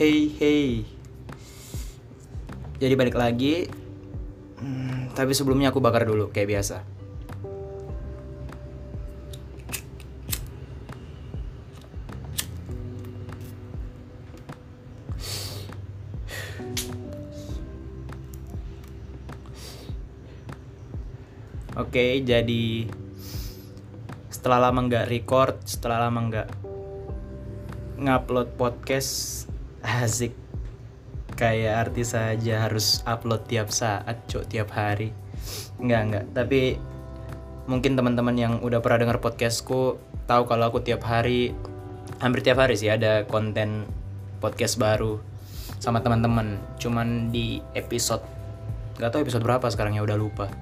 Hey hey. Jadi balik lagi. Hmm, Tapi sebelumnya aku bakar dulu kayak biasa. Oke jadi Setelah lama nggak record Setelah lama nggak ngupload podcast asik. Kayak artis saja harus upload tiap saat cok tiap hari. Nggak nggak. Tapi mungkin teman-teman yang udah pernah dengar podcastku tahu kalau aku tiap hari hampir tiap hari sih ada konten podcast baru sama teman-teman. Cuman di episode nggak tahu episode berapa sekarang ya udah lupa.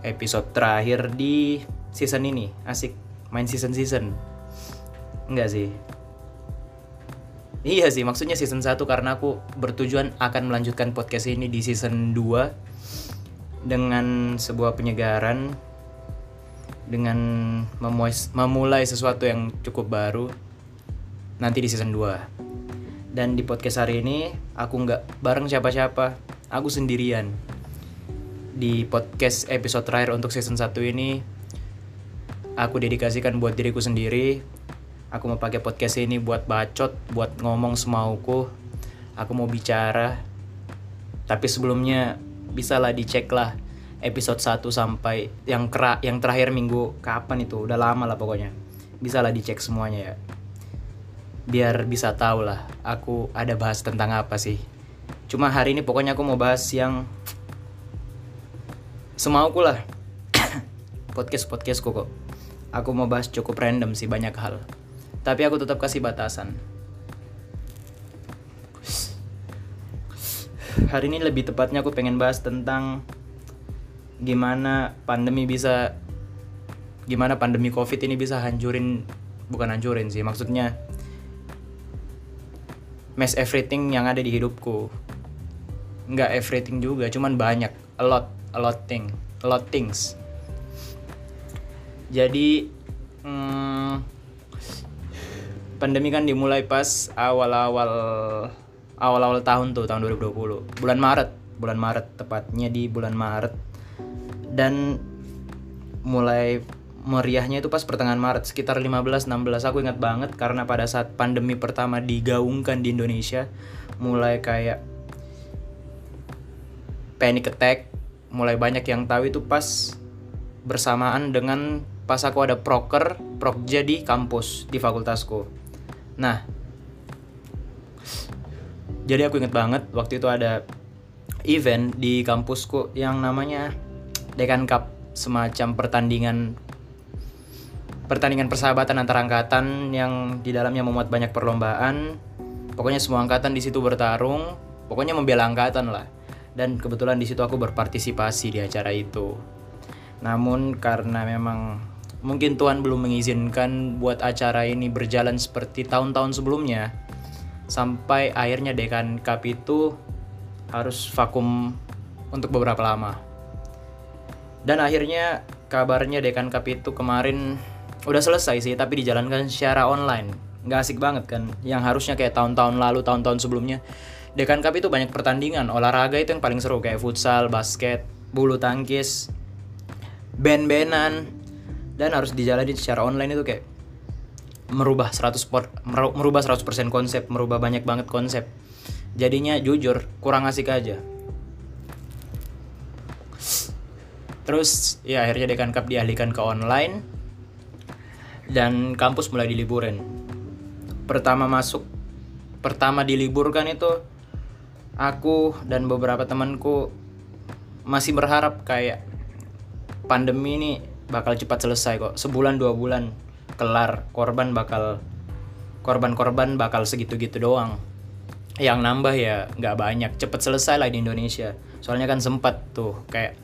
Episode terakhir di season ini. Asik main season season enggak sih Iya sih, maksudnya season 1 karena aku bertujuan akan melanjutkan podcast ini di season 2 dengan sebuah penyegaran dengan memulai sesuatu yang cukup baru nanti di season 2. Dan di podcast hari ini aku nggak bareng siapa-siapa, aku sendirian. Di podcast episode terakhir untuk season 1 ini aku dedikasikan buat diriku sendiri aku mau pakai podcast ini buat bacot buat ngomong semauku. Aku mau bicara. Tapi sebelumnya bisalah dicek lah episode 1 sampai yang kera yang terakhir minggu. Kapan itu? Udah lama lah pokoknya. Bisalah dicek semuanya ya. Biar bisa tahu lah aku ada bahas tentang apa sih. Cuma hari ini pokoknya aku mau bahas yang semauku lah. Podcast podcastku kok. Aku mau bahas cukup random sih banyak hal tapi aku tetap kasih batasan. Hari ini lebih tepatnya aku pengen bahas tentang gimana pandemi bisa gimana pandemi Covid ini bisa hancurin bukan hancurin sih, maksudnya mess everything yang ada di hidupku. Nggak everything juga, cuman banyak, a lot, a lot thing, a lot things. Jadi hmm, pandemi kan dimulai pas awal-awal awal-awal tahun tuh tahun 2020 bulan Maret bulan Maret tepatnya di bulan Maret. Dan mulai meriahnya itu pas pertengahan Maret sekitar 15-16 aku ingat banget karena pada saat pandemi pertama digaungkan di Indonesia mulai kayak panic attack mulai banyak yang tahu itu pas bersamaan dengan pas aku ada proker prokja di kampus di fakultasku Nah, jadi aku inget banget waktu itu ada event di kampusku yang namanya Dekan Cup, semacam pertandingan pertandingan persahabatan antar angkatan yang di dalamnya memuat banyak perlombaan. Pokoknya semua angkatan di situ bertarung, pokoknya membela angkatan lah. Dan kebetulan di situ aku berpartisipasi di acara itu. Namun karena memang mungkin Tuhan belum mengizinkan buat acara ini berjalan seperti tahun-tahun sebelumnya. Sampai akhirnya Dekan Cup itu harus vakum untuk beberapa lama. Dan akhirnya kabarnya Dekan Cup itu kemarin udah selesai sih tapi dijalankan secara online. Nggak asik banget kan yang harusnya kayak tahun-tahun lalu tahun-tahun sebelumnya. Dekan Cup itu banyak pertandingan olahraga itu yang paling seru kayak futsal basket bulu tangkis band-bandan dan harus dijalani secara online itu kayak merubah 100 merubah 100% konsep, merubah banyak banget konsep. Jadinya jujur kurang asik aja. Terus ya akhirnya Dekan Cup dialihkan ke online dan kampus mulai diliburin. Pertama masuk, pertama diliburkan itu aku dan beberapa temanku masih berharap kayak pandemi ini bakal cepat selesai kok. Sebulan dua bulan kelar korban bakal korban-korban bakal segitu-gitu doang. Yang nambah ya nggak banyak cepet selesai lah di Indonesia. Soalnya kan sempat tuh kayak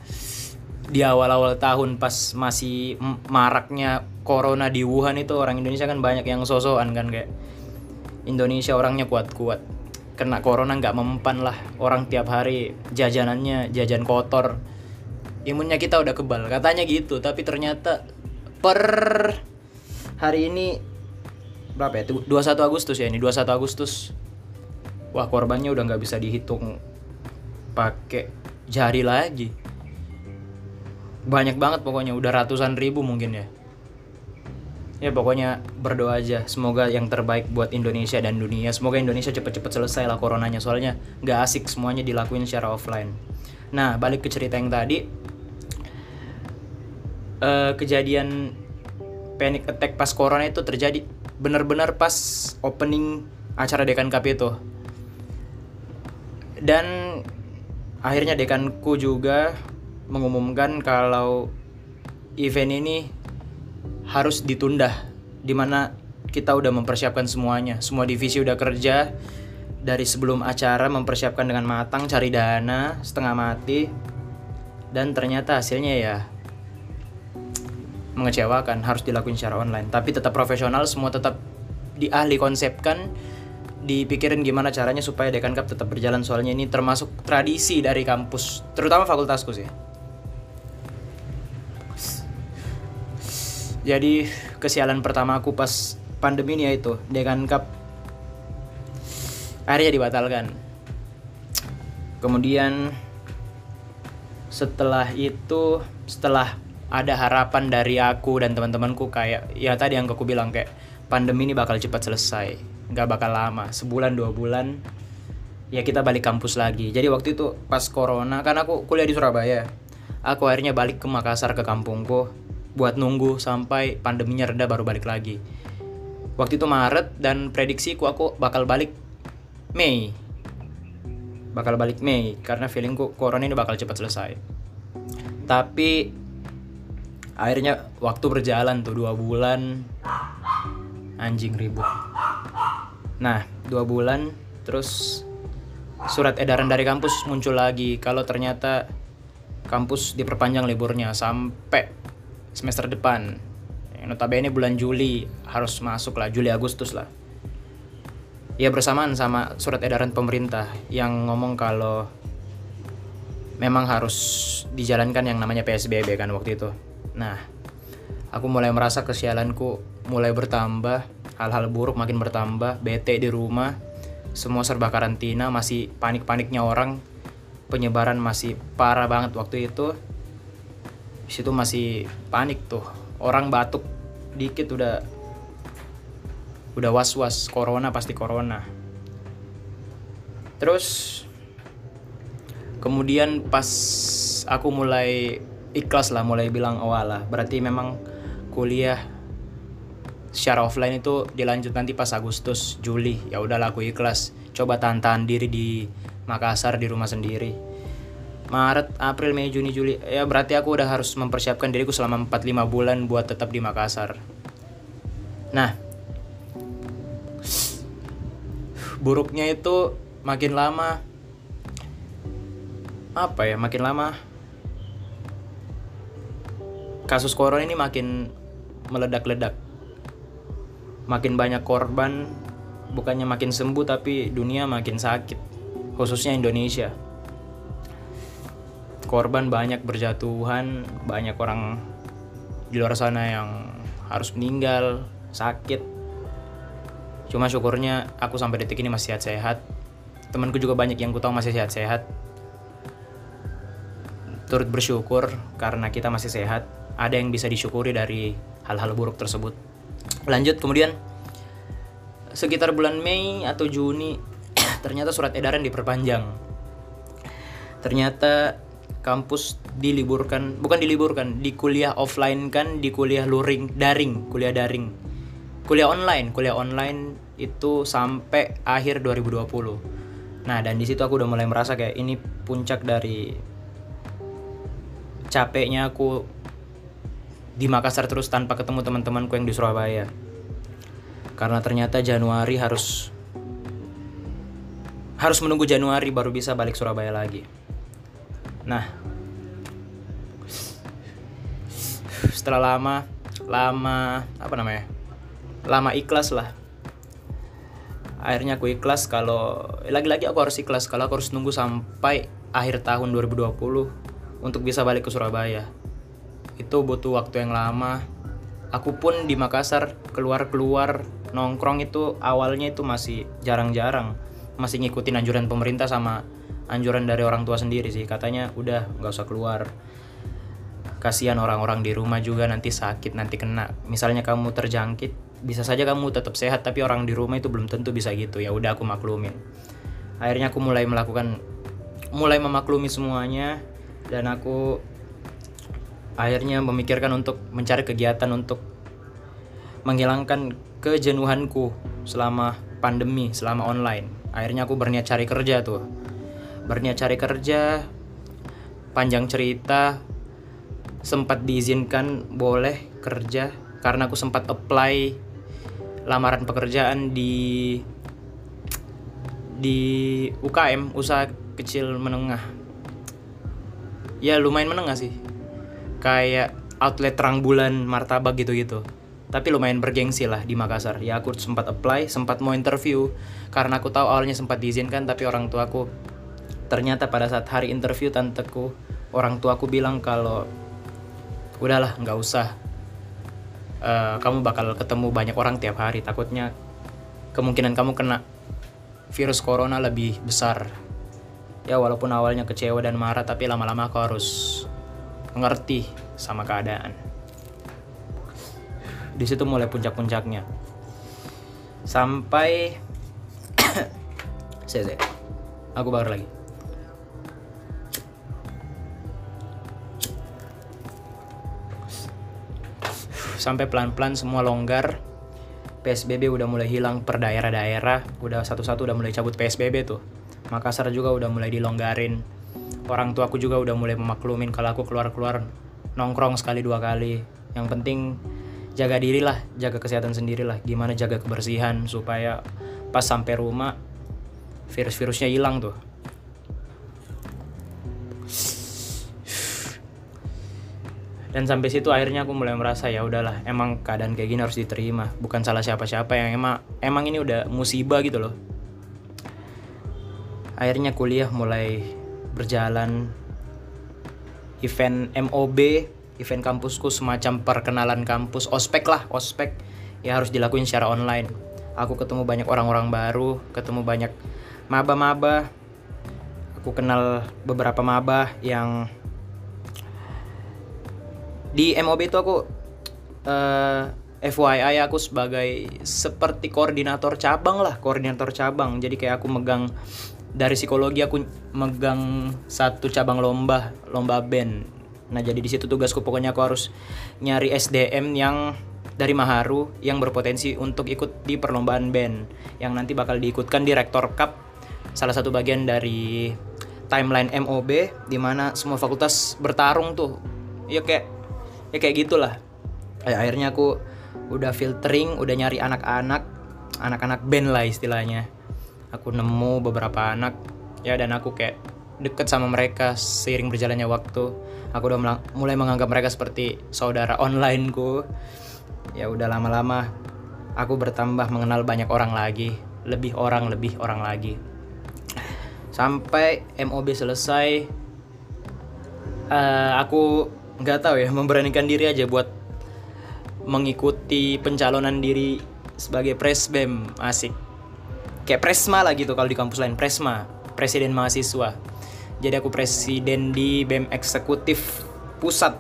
di awal-awal tahun pas masih maraknya corona di Wuhan itu orang Indonesia kan banyak yang sosokan kan kayak Indonesia orangnya kuat-kuat. Kena corona nggak mempan lah orang tiap hari jajanannya jajan kotor imunnya kita udah kebal. Katanya gitu tapi ternyata per hari ini berapa ya? 21 Agustus ya ini 21 Agustus. Wah korbannya udah nggak bisa dihitung pakai jari lagi. Banyak banget pokoknya udah ratusan ribu mungkin ya. Ya pokoknya berdoa aja. Semoga yang terbaik buat Indonesia dan dunia. Semoga Indonesia cepet-cepet selesai lah coronanya. Soalnya nggak asik semuanya dilakuin secara offline. Nah balik ke cerita yang tadi uh, kejadian panic attack pas corona itu terjadi benar-benar pas opening acara dekan KP itu. Dan akhirnya dekanku juga mengumumkan kalau event ini harus ditunda di mana kita udah mempersiapkan semuanya. Semua divisi udah kerja dari sebelum acara mempersiapkan dengan matang cari dana setengah mati dan ternyata hasilnya ya mengecewakan harus dilakuin secara online. Tapi tetap profesional semua tetap diahli konsepkan dipikirin gimana caranya supaya Dekan Cup tetap berjalan. Soalnya ini termasuk tradisi dari kampus terutama fakultasku sih. Jadi kesialan pertama aku pas pandemi ini yaitu Dekan Cup akhirnya dibatalkan. Kemudian setelah itu setelah ada harapan dari aku dan teman-temanku kayak ya tadi yang aku bilang kayak pandemi ini bakal cepat selesai. Nggak bakal lama sebulan dua bulan ya kita balik kampus lagi. Jadi waktu itu pas corona kan aku kuliah di Surabaya. Aku akhirnya balik ke Makassar ke kampungku buat nunggu sampai pandeminya reda baru balik lagi. Waktu itu Maret dan prediksiku aku bakal balik Mei. Bakal balik Mei karena feelingku corona ini bakal cepat selesai. Tapi akhirnya waktu berjalan tuh dua bulan. Anjing ribut. Nah dua bulan terus surat edaran dari kampus muncul lagi. Kalau ternyata kampus diperpanjang liburnya sampai semester depan. Notabene bulan Juli harus masuk lah Juli Agustus lah. Ya bersamaan sama surat edaran pemerintah yang ngomong kalau memang harus dijalankan yang namanya PSBB kan waktu itu Nah, aku mulai merasa kesialanku mulai bertambah, hal-hal buruk makin bertambah, bete di rumah, semua serba karantina, masih panik-paniknya orang, penyebaran masih parah banget waktu itu. Di situ masih panik tuh, orang batuk dikit udah udah was-was corona pasti corona. Terus kemudian pas aku mulai ikhlas lah mulai bilang oh lah berarti memang kuliah secara offline itu dilanjut nanti pas Agustus Juli. Ya udah aku ikhlas. Coba tahan diri di Makassar di rumah sendiri. Maret April Mei Juni Juli. Ya berarti aku udah harus mempersiapkan diriku selama 4-5 bulan buat tetap di Makassar. Nah buruknya itu makin lama apa ya makin lama kasus corona ini makin meledak-ledak. Makin banyak korban, bukannya makin sembuh tapi dunia makin sakit, khususnya Indonesia. Korban banyak berjatuhan, banyak orang di luar sana yang harus meninggal, sakit. Cuma syukurnya aku sampai detik ini masih sehat-sehat. Temanku juga banyak yang ku tahu masih sehat-sehat. Turut bersyukur karena kita masih sehat ada yang bisa disyukuri dari hal-hal buruk tersebut. Lanjut kemudian sekitar bulan Mei atau Juni ternyata surat edaran diperpanjang. Ternyata kampus diliburkan, bukan diliburkan, di kuliah offline kan, di kuliah luring, daring, kuliah daring. Kuliah online, kuliah online itu sampai akhir 2020. Nah, dan di situ aku udah mulai merasa kayak ini puncak dari capeknya aku di Makassar terus tanpa ketemu teman-temanku yang di Surabaya. Karena ternyata Januari harus harus menunggu Januari baru bisa balik Surabaya lagi. Nah, setelah lama lama apa namanya? Lama ikhlas lah. Akhirnya aku ikhlas kalau lagi-lagi aku harus ikhlas kalau aku harus nunggu sampai akhir tahun 2020 untuk bisa balik ke Surabaya itu butuh waktu yang lama. Aku pun di Makassar keluar-keluar nongkrong itu awalnya itu masih jarang-jarang. Masih ngikutin anjuran pemerintah sama anjuran dari orang tua sendiri sih. Katanya udah nggak usah keluar. Kasihan orang-orang di rumah juga nanti sakit nanti kena. Misalnya kamu terjangkit bisa saja kamu tetap sehat tapi orang di rumah itu belum tentu bisa gitu. Ya udah aku maklumin. Akhirnya aku mulai melakukan mulai memaklumi semuanya. Dan aku akhirnya memikirkan untuk mencari kegiatan untuk menghilangkan kejenuhanku selama pandemi selama online. Akhirnya aku berniat cari kerja tuh. Berniat cari kerja panjang cerita sempat diizinkan boleh kerja karena aku sempat apply lamaran pekerjaan di di UKM usaha kecil menengah. Ya lumayan menengah sih kayak outlet terang bulan martabak gitu-gitu. Tapi lumayan bergengsi lah di Makassar. Ya aku sempat apply sempat mau interview. Karena aku tahu awalnya sempat diizinkan tapi orang tuaku ternyata pada saat hari interview tanteku orang tuaku bilang kalau udahlah nggak usah. Uh, kamu bakal ketemu banyak orang tiap hari. Takutnya kemungkinan kamu kena virus corona lebih besar. Ya walaupun awalnya kecewa dan marah tapi lama-lama aku harus mengerti sama keadaan. Di situ mulai puncak-puncaknya. Sampai saya aku bakar lagi. Sampai pelan-pelan semua longgar PSBB udah mulai hilang per daerah-daerah. Udah satu-satu udah mulai cabut PSBB tuh. Makassar juga udah mulai dilonggarin orang tua aku juga udah mulai memaklumin kalau aku keluar-keluar nongkrong sekali dua kali. Yang penting jaga diri lah jaga kesehatan sendiri lah. Gimana jaga kebersihan supaya pas sampai rumah virus-virusnya hilang tuh. Dan sampai situ akhirnya aku mulai merasa ya udahlah emang keadaan kayak gini harus diterima. Bukan salah siapa-siapa yang emang emang ini udah musibah gitu loh. Akhirnya kuliah mulai berjalan event MOB event kampusku semacam perkenalan kampus ospek lah ospek. Ya harus dilakuin secara online. Aku ketemu banyak orang-orang baru ketemu banyak maba-maba. Aku kenal beberapa maba yang di MOB itu aku uh, eh, FYI aku sebagai seperti koordinator cabang lah koordinator cabang. Jadi kayak aku megang dari psikologi aku megang satu cabang lomba lomba band. Nah jadi di situ tugasku pokoknya aku harus nyari SDM yang dari Maharu yang berpotensi untuk ikut di perlombaan band yang nanti bakal diikutkan di Rektor Cup salah satu bagian dari timeline MOB di mana semua fakultas bertarung tuh. Ya kayak ya kayak gitulah. Ya, akhirnya aku udah filtering udah nyari anak-anak anak-anak band lah istilahnya aku nemu beberapa anak. Ya dan aku kayak deket sama mereka seiring berjalannya waktu. Aku udah mulai menganggap mereka seperti saudara onlineku ya udah lama-lama aku bertambah mengenal banyak orang lagi. Lebih orang lebih orang lagi. Sampai MOB selesai uh, aku nggak tahu ya memberanikan diri aja buat mengikuti pencalonan diri sebagai presbem asik kayak presma lah gitu kalau di kampus lain presma presiden mahasiswa. Jadi aku presiden di bem eksekutif pusat.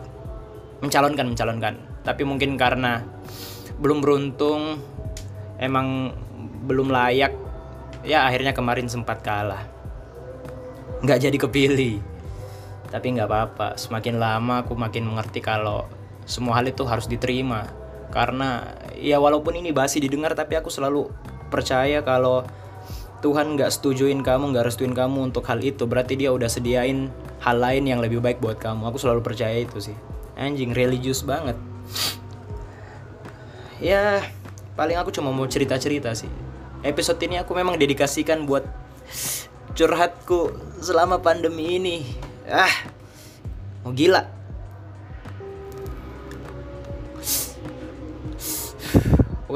Mencalonkan mencalonkan. Tapi mungkin karena belum beruntung emang belum layak ya akhirnya kemarin sempat kalah. Nggak jadi kepilih. Tapi nggak apa-apa semakin lama aku makin mengerti kalau semua hal itu harus diterima. Karena ya walaupun ini basi didengar tapi aku selalu percaya kalau Tuhan nggak setujuin kamu, nggak restuin kamu untuk hal itu, berarti dia udah sediain hal lain yang lebih baik buat kamu. Aku selalu percaya itu sih. Anjing, religius banget. Ya, paling aku cuma mau cerita-cerita sih. Episode ini aku memang dedikasikan buat curhatku selama pandemi ini. Ah, mau gila.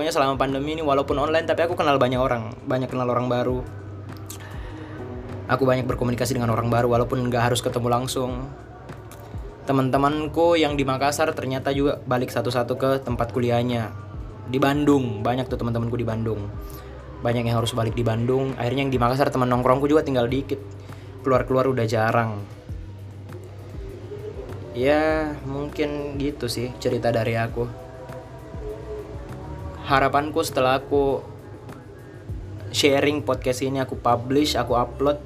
Pokoknya selama pandemi ini walaupun online tapi aku kenal banyak orang banyak kenal orang baru. Aku banyak berkomunikasi dengan orang baru walaupun nggak harus ketemu langsung. Teman-temanku yang di Makassar ternyata juga balik satu-satu ke tempat kuliahnya. Di Bandung banyak tuh teman-temanku di Bandung. Banyak yang harus balik di Bandung. Akhirnya yang di Makassar teman nongkrongku juga tinggal dikit. Keluar-keluar udah jarang. Ya mungkin gitu sih cerita dari aku harapanku setelah aku sharing podcast ini aku publish aku upload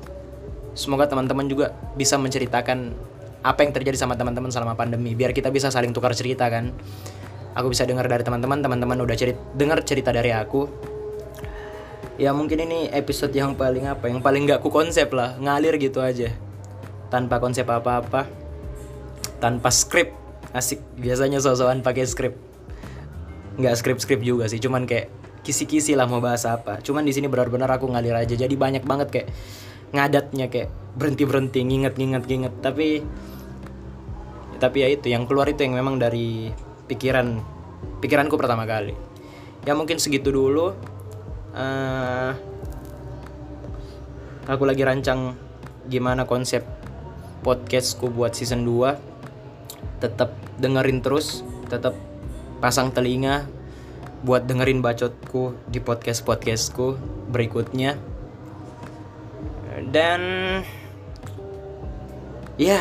semoga teman-teman juga bisa menceritakan apa yang terjadi sama teman-teman selama pandemi biar kita bisa saling tukar cerita kan? Aku bisa dengar dari teman-teman teman-teman udah cerit dengar cerita dari aku. Ya mungkin ini episode yang paling apa? Yang paling gak ku konsep lah ngalir gitu aja. Tanpa konsep apa-apa tanpa skrip. Asik biasanya sosokan pakai skrip nggak skrip skrip juga sih cuman kayak kisi-kisi lah mau bahas apa. Cuman di sini benar-benar aku ngalir aja. Jadi banyak banget kayak ngadatnya kayak berhenti berhenti nginget nginget nginget. Tapi tapi ya itu yang keluar itu yang memang dari pikiran pikiranku pertama kali. Ya mungkin segitu dulu. Uh, aku lagi rancang gimana konsep podcastku buat season 2 tetap dengerin terus tetap pasang telinga buat dengerin bacotku di podcast podcastku berikutnya. Dan ya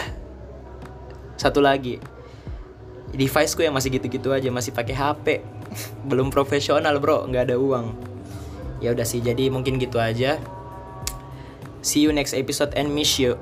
satu lagi. Deviceku yang masih gitu-gitu aja masih pakai HP belum profesional bro. Nggak ada uang. Ya udah sih jadi mungkin gitu aja. See you next episode and miss you